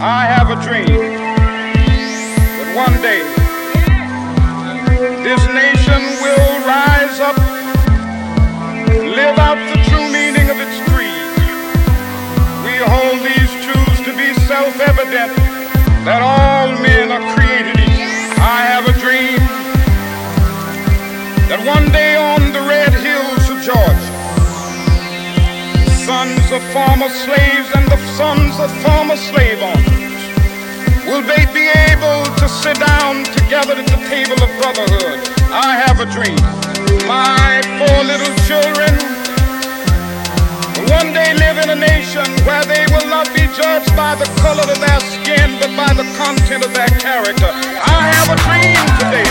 I have a dream that one day this nation will rise up, live out the true meaning of its creed. We hold these truths to be self-evident that all men are created of former slaves and the sons of former slave owners will they be able to sit down together at the table of brotherhood. I have a dream. My four little children will one day live in a nation where they will not be judged by the color of their skin, but by the content of their character. I have a dream today.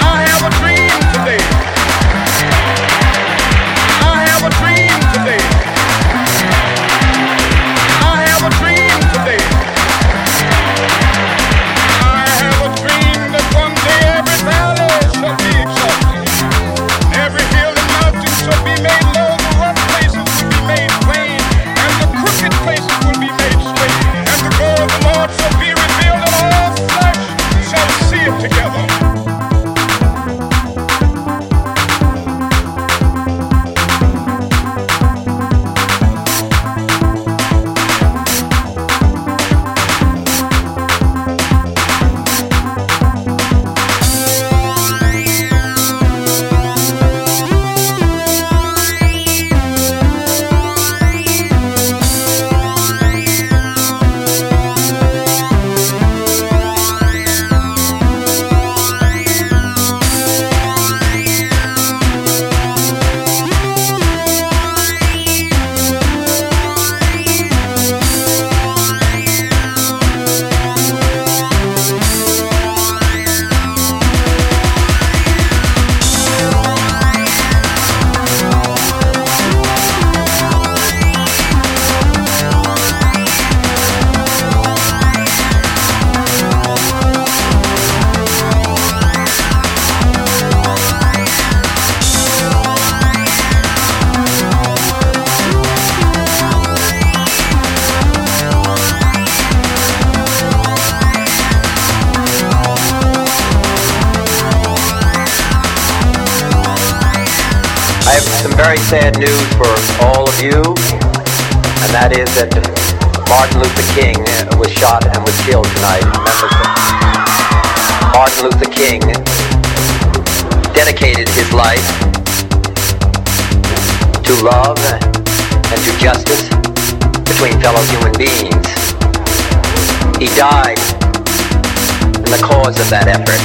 I have a dream together. Some very sad news for all of you, and that is that Martin Luther King was shot and was killed tonight. Martin Luther King dedicated his life to love and to justice between fellow human beings. He died in the cause of that effort.